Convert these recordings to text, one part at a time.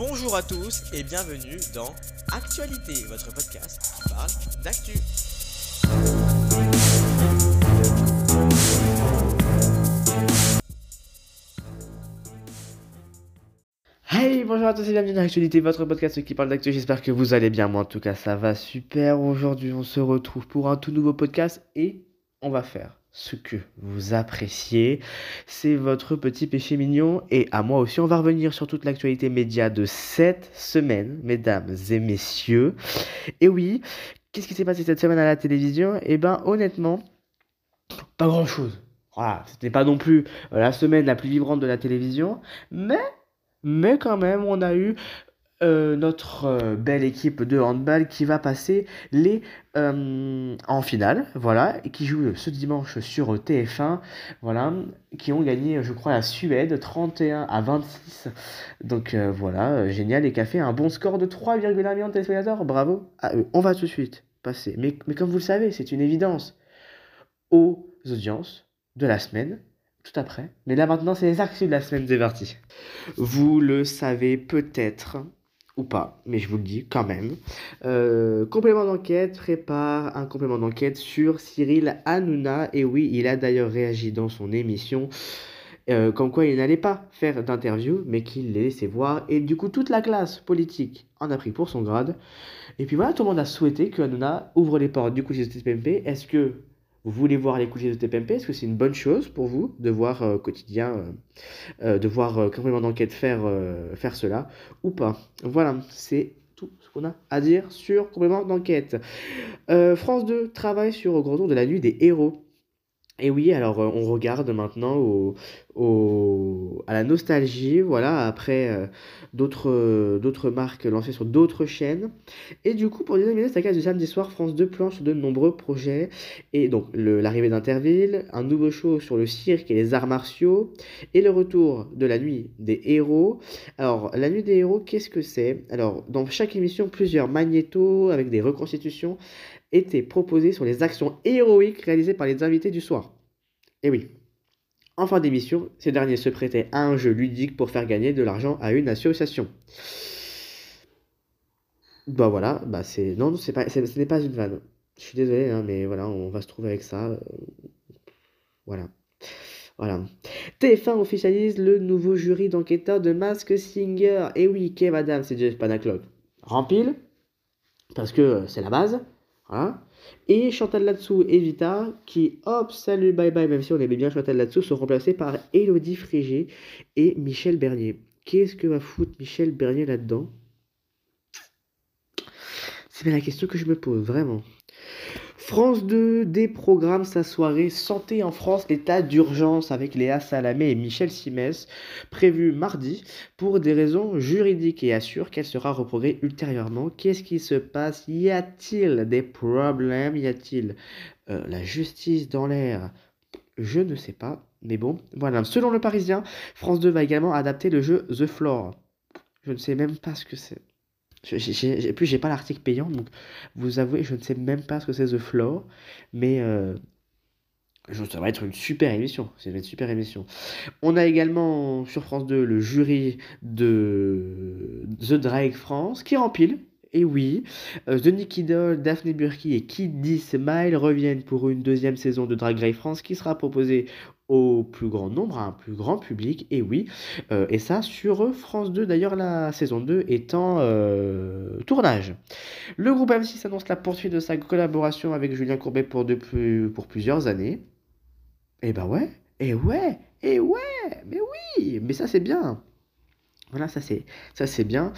Bonjour à tous et bienvenue dans Actualité, votre podcast qui parle d'actu. Hey, bonjour à tous et bienvenue dans Actualité, votre podcast qui parle d'actu. J'espère que vous allez bien. Moi, en tout cas, ça va super. Aujourd'hui, on se retrouve pour un tout nouveau podcast et on va faire ce que vous appréciez. C'est votre petit péché mignon. Et à moi aussi, on va revenir sur toute l'actualité média de cette semaine, mesdames et messieurs. Et oui, qu'est-ce qui s'est passé cette semaine à la télévision? Eh ben, honnêtement, pas grand-chose. Voilà, ce n'est pas non plus la semaine la plus vibrante de la télévision, mais mais quand même, on a eu euh, notre euh, belle équipe de handball qui va passer les euh, en finale, voilà, et qui joue ce dimanche sur TF1, voilà, qui ont gagné, je crois, la Suède 31 à 26. Donc voilà, génial, et qui a fait un bon score de 3,1 millions de téléspectateurs. Bravo à eux. On va tout de suite passer, mais, mais comme vous le savez, c'est une évidence, aux audiences de la semaine tout après. Mais là maintenant, c'est les actus de la semaine, c'est parti. Vous le savez peut-être ou pas, mais je vous le dis quand même. Euh, complément d'enquête prépare un complément d'enquête sur Cyril Hanouna. Et oui, il a d'ailleurs réagi dans son émission. Euh, comme quoi il n'allait pas faire d'interview, mais qu'il les laissait voir. Et du coup, toute la classe politique en a pris pour son grade. Et puis voilà, tout le monde a souhaité que Hanouna ouvre les portes du coup chez TPMP. Est-ce que vous voulez voir les coulisses de TPMP Est-ce que c'est une bonne chose pour vous de voir euh, quotidien, euh, euh, de voir complément d'enquête faire, faire cela ou pas? Voilà, c'est tout ce qu'on a à dire sur complément d'enquête. France 2 travaille sur au grand tour de la nuit des héros. Et oui, alors on regarde maintenant à la nostalgie, voilà, après euh, d'autres, euh, d'autres marques lancées sur d'autres chaînes. Et du coup, pour déterminer cette case du samedi soir, France 2 planche sur de nombreux projets. Et donc, l'arrivée d'Interville, un nouveau show sur le cirque et les arts martiaux, et le retour de la nuit des héros. Alors, la nuit des héros, qu'est-ce que c'est? Alors, dans chaque émission, plusieurs magnétos avec des reconstitutions étaient proposés sur les actions héroïques réalisées par les invités du soir. Et oui, en fin d'émission, ces derniers se prêtaient à un jeu ludique pour faire gagner de l'argent à une association. Bah voilà, bah c'est non, c'est pas, ce n'est pas une vanne. Je suis désolé, hein, mais voilà, on va se trouver avec ça. Euh, voilà. Voilà. TF1 officialise le nouveau jury d'enquêteurs de Mask Singer. Et oui, Kev Adams et Jeff Panaclock. Rempile, parce que c'est la base. Voilà. Et Chantal Latsou et Vita, qui, hop, salut, bye bye, même si on aimait bien Chantal Latsou, sont remplacés par Elodie Frégé et Michel Bernier. Qu'est-ce que va foutre Michel Bernier là-dedans? C'est bien la question que je me pose, vraiment. France 2 déprogramme sa soirée Santé en France, l'état d'urgence avec Léa Salamé et Michel Simès, prévu mardi pour des raisons juridiques et assure qu'elle sera reprogrammée ultérieurement. Qu'est-ce qui se passe? Y a-t-il des problèmes? Y a-t-il euh, la justice dans l'air? Je ne sais pas. Mais bon, voilà. Selon le Parisien, France 2 va également adapter le jeu The Floor. Je ne sais même pas ce que c'est. J'ai, plus, j'ai pas l'article payant, donc vous avouez, je ne sais même pas ce que c'est The Floor, mais euh, ça va être une super émission. C'est une super émission. On a également sur France 2 le jury de The Drag France qui rempile. Et oui, euh, The Nicky Doll, Daphne Burki et Kid Smile reviennent pour une deuxième saison de Drag Race France qui sera proposée au plus grand nombre, à un plus grand public, et oui, euh, et ça sur France 2, d'ailleurs la saison 2 étant euh, tournage. Le groupe M6 annonce la poursuite de sa collaboration avec Julien Courbet pour, plusieurs années. Et eh bah ben ouais, et ouais, et ouais, mais oui, mais ça c'est bien. Voilà, ça c'est ça c'est bien.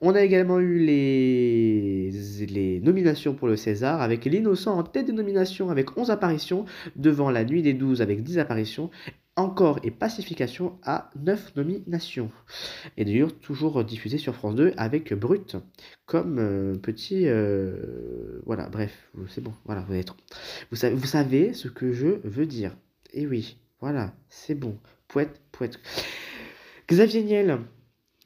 On a également eu les, nominations pour le César avec L'Innocent en tête de nomination avec 11 apparitions, devant La Nuit des 12 avec 10 apparitions, Encore et Pacification à 9 nominations. Et d'ailleurs toujours diffusé sur France 2 avec Brut comme euh, petit euh, voilà, bref, c'est bon. Voilà, vous, êtes, vous savez vous savez ce que je veux dire. Et oui, voilà, c'est bon. Poète, poète. Xavier Niel,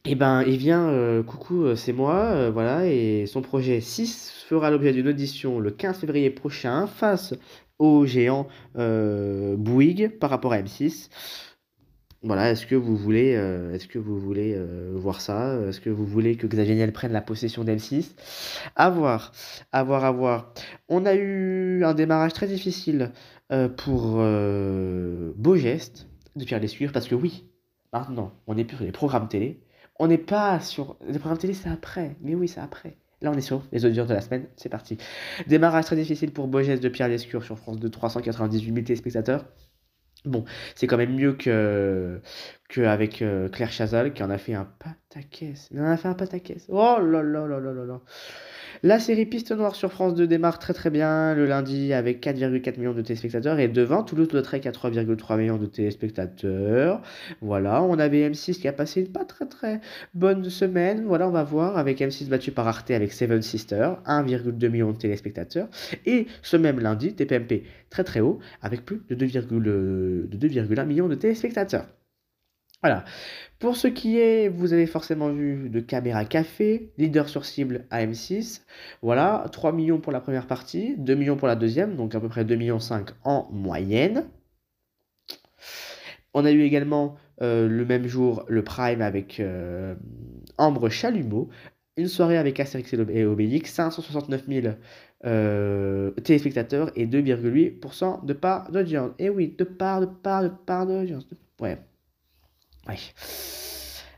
eh ben, il vient, euh, coucou, euh, c'est moi, euh, voilà, et son projet 6 fera l'objet d'une audition le 15 février prochain face au géant Bouygues par rapport à M6. Voilà, est-ce que vous voulez, voir ça? Est-ce que vous voulez que Xavier Niel prenne la possession d'M6 À voir, à voir, à voir. On a eu un démarrage très difficile pour Beau Geste de Pierre Lescure, parce que oui, maintenant, on n'est plus sur les programmes télé. On n'est pas sur... Les programmes télé, c'est après. Mais oui, c'est après. Là, on est sur les audiences de la semaine. C'est parti. Démarrage très difficile pour Geste de Pierre Lescure sur France 2, 398 000 téléspectateurs. Bon, c'est quand même mieux que qu'avec euh, Claire Chazal qui en a fait un pataquès. On en a fait un pataquès. Oh là là là là là là. La série Piste Noire sur France 2 démarre très très bien le lundi avec 4,4 millions de téléspectateurs et devant Toulouse-Lautrec à 3,3 millions de téléspectateurs. Voilà, on avait M6 qui a passé une pas très très bonne semaine. Voilà, on va voir avec M6 battu par Arte avec Seven Sisters, 1,2 millions de téléspectateurs. Et ce même lundi, TPMP très très haut avec plus de 2,1 millions de téléspectateurs. Voilà. Pour ce qui est, vous avez forcément vu de Caméra Café, leader sur cible am 6 Voilà, 3 millions pour la première partie, 2 millions pour la deuxième, donc à peu près 2 millions 5 en moyenne. On a eu également euh, le même jour le Prime avec euh, Ambre Chalumeau, une soirée avec Astérix et Obélix, 569 000 euh, téléspectateurs et 2,8% de part d'audience. Et oui, de part, de part, de part d'audience. Ouais.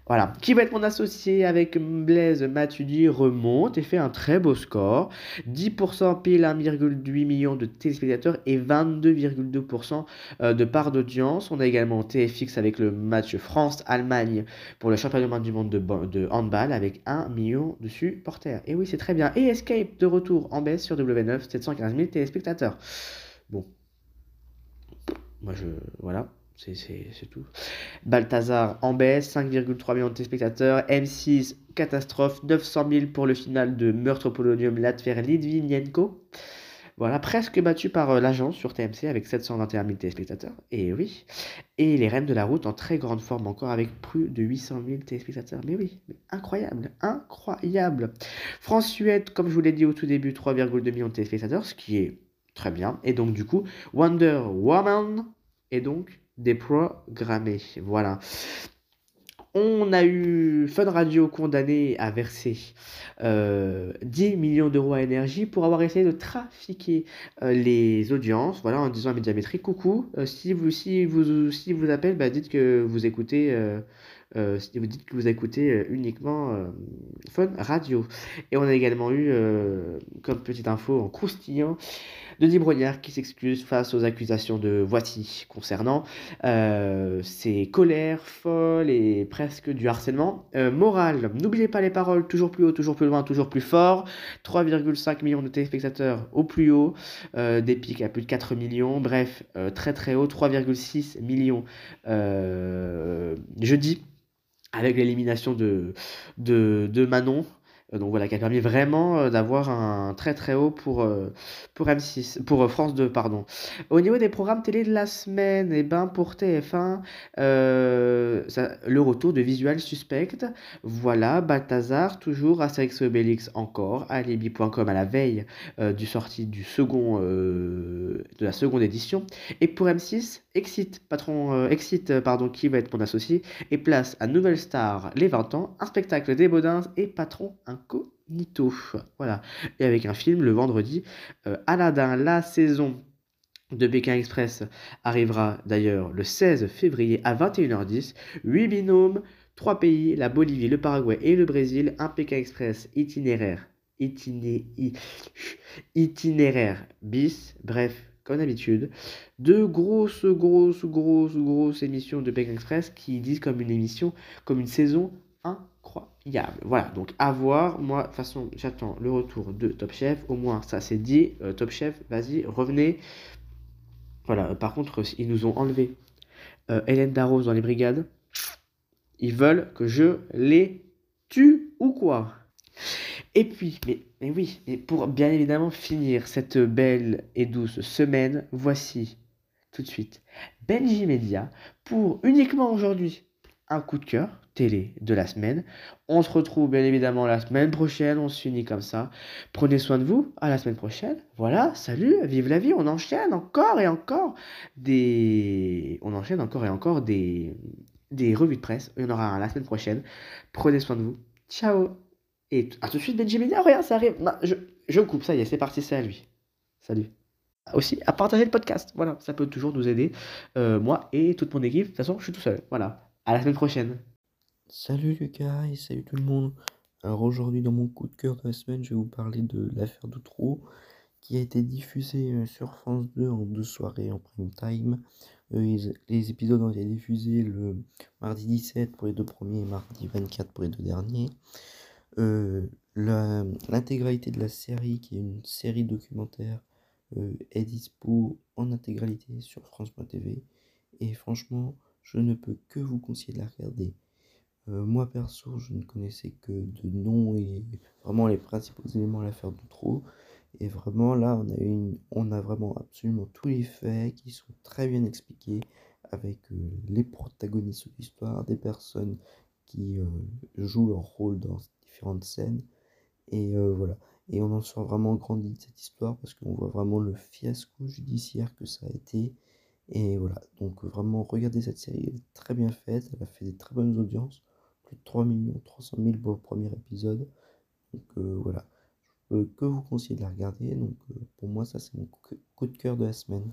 Voilà. Qui va être mon associé avec Blaise Matuidi remonte et fait un très beau score. 10% pile 1,8 million de téléspectateurs et 22,2% euh, de part d'audience. On a également TFX avec le match France-Allemagne pour le championnat du monde de, de, handball avec 1 million de supporters. Et oui, c'est très bien. Et Escape de retour en baisse sur W9, 715 000 téléspectateurs. Bon. Moi, je. Voilà. C'est tout. Balthazar en baisse, 5,3 millions de téléspectateurs. M6, catastrophe, 900 000 pour le final de Meurtre Polonium Latver Litvinenko. Voilà, presque battu par euh, l'agence sur TMC avec 721 000 téléspectateurs. Et oui. Et les Reines de la Route en très grande forme encore avec plus de 800 000 téléspectateurs. Mais oui, incroyable, incroyable. France-Suède, comme je vous l'ai dit au tout début, 3,2 millions de téléspectateurs, ce qui est très bien. Et donc, du coup, Wonder Woman est donc déprogrammé. Voilà. On a eu Fun Radio condamné à verser 10 euh, millions d'euros à énergie pour avoir essayé de trafiquer euh, les audiences, voilà, en disant à Médiamétrie, coucou, euh, si vous si vous si vous bah, dites que vous écoutez si vous dites que vous écoutez uniquement Fun Radio. Et on a également eu, comme petite info en croustillant, Denis Brognard qui s'excuse face aux accusations de Voici concernant euh, ses colères folles et presque du harcèlement. Euh, moral, n'oubliez pas les paroles, toujours plus haut, toujours plus loin, toujours plus fort. 3,5 millions de téléspectateurs au plus haut, euh, des pics à plus de 4 millions, bref, très très haut, 3,6 millions jeudi avec l'élimination de Manon. Euh, donc voilà, qui a permis vraiment euh, d'avoir un très très haut pour, euh, pour M6, pour France 2, pardon. Au niveau des programmes télé de la semaine, eh ben pour TF1, le retour de Visual Suspect, voilà, Balthazar, toujours, Astérix Obélix encore, Alibi.com à la veille du sortie de la seconde édition. Et pour M6, Exit, patron, Exit, pardon, qui va être mon associé, et place à Nouvelle Star les 20 ans, un spectacle des Baudins et patron, un Nito, Voilà. Et avec un film le vendredi, euh, Aladdin, la saison de Pékin Express arrivera d'ailleurs le 16 février à 21h10. 8 binômes, 3 pays, la Bolivie, le Paraguay et le Brésil. Un Pékin Express itinéraire. Itiné, itinéraire bis. Bref, comme d'habitude, deux grosses, grosses, grosses, grosses émissions de Pékin Express qui disent comme une émission, comme une saison incroyable. Voilà, donc à voir. Moi, de toute façon, j'attends le retour de Top Chef. Au moins, ça c'est dit. Euh, Top Chef, vas-y, revenez. Voilà, par contre, ils nous ont enlevé euh, Hélène Darroze dans les brigades. Ils veulent que je les tue ou quoi? Et puis, mais, mais oui, mais pour bien évidemment finir cette belle et douce semaine, voici tout de suite Benji Media pour uniquement aujourd'hui un coup de cœur télé de la semaine. On se retrouve bien évidemment la semaine prochaine, on se unit comme ça. Prenez soin de vous, à la semaine prochaine. Voilà, salut, vive la vie, on enchaîne encore et encore des... On enchaîne encore et encore des des revues de presse. Il y en aura un la semaine prochaine. Prenez soin de vous. Ciao. Et à tout de suite, Benjamin. Ah, regarde, ça arrive. Je, je coupe, ça y est, c'est parti, c'est à lui. Salut. Aussi, à partager le podcast. Voilà, ça peut toujours nous aider. Euh, moi et toute mon équipe. De toute façon, je suis tout seul. Voilà. À la semaine prochaine. Salut Lucas et salut tout le monde. Alors aujourd'hui dans mon coup de cœur de la semaine, je vais vous parler de l'affaire d'Outreau qui a été diffusée euh, sur France 2 en deux soirées en prime time. Euh, les épisodes ont été diffusés le mardi 17 pour les deux premiers et mardi 24 pour les deux derniers. Euh, l'intégralité de la série, qui est une série documentaire, est dispo en intégralité sur France.tv. Et franchement, je ne peux que vous conseiller de la regarder. moi perso, je ne connaissais que de nom et vraiment les principaux éléments à l'affaire d'Outreau. Et vraiment, là, on a, une, on a vraiment absolument tous les faits qui sont très bien expliqués avec euh, les protagonistes de l'histoire, des personnes qui euh, jouent leur rôle dans différentes scènes. Et euh, voilà. Et on en sort vraiment grandi de cette histoire parce qu'on voit vraiment le fiasco judiciaire que ça a été. Et voilà. Donc vraiment, regardez cette série, elle est très bien faite. Elle a fait des très bonnes audiences. Plus de 3 300 000 pour le premier épisode. Donc voilà que vous conseillez de la regarder. Donc euh, pour moi, ça c'est mon coup de cœur de la semaine.